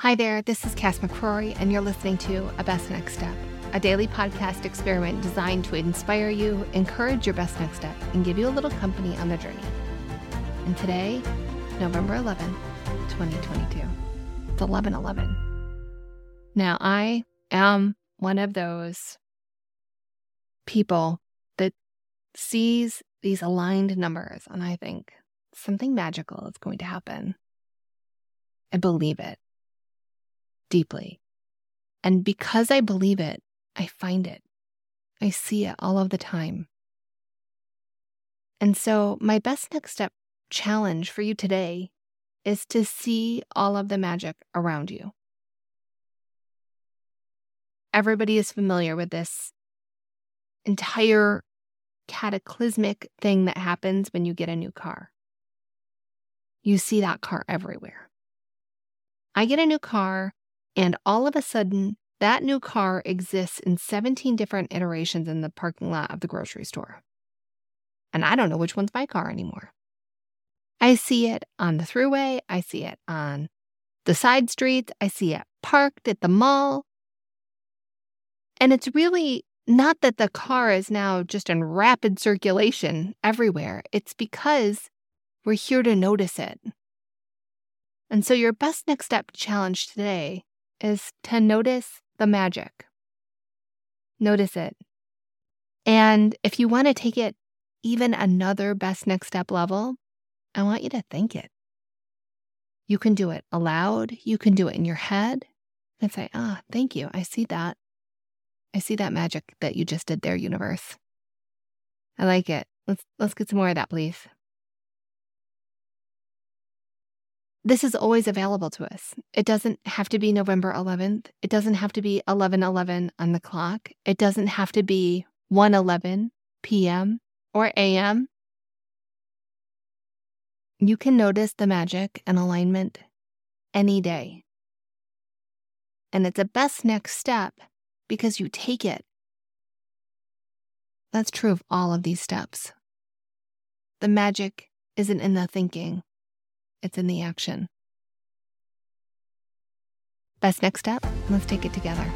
Hi there, this is Cass McCrory, and you're listening to A Best Next Step, a daily podcast experiment designed to inspire you, encourage your best next step, and give you a little company on the journey. And today, November 11, 2022. It's 11 11. Now, I am one of those people that sees these aligned numbers and I think something magical is going to happen. I believe it deeply. And because I believe it, I find it. I see it all of the time. And so, my best next step challenge for you today is to see all of the magic around you. Everybody is familiar with this entire cataclysmic thing that happens when you get a new car. You see that car everywhere. I get a new car, and all of a sudden, that new car exists in 17 different iterations in the parking lot of the grocery store. And I don't know which one's my car anymore. I see it on the thruway, I see it on the side streets, I see it parked at the mall. And it's really not that the car is now just in rapid circulation everywhere, it's because we're here to notice it. And so, your best next step challenge today is to notice the magic. Notice it. And if you want to take it even another best next step level, I want you to think it. You can do it aloud, you can do it in your head and say, ah, thank you. I see that. I see that magic that you just did there, universe. I like it. Let's let's get some more of that, please. This is always available to us. It doesn't have to be November 11th. It doesn't have to be 11:11 on the clock. It doesn't have to be 1:11 p.m. or a.m. You can notice the magic and alignment any day. And it's a best next step because you take it. That's true of all of these steps. The magic isn't in the thinking, it's in the action. Best next step? Let's take it together.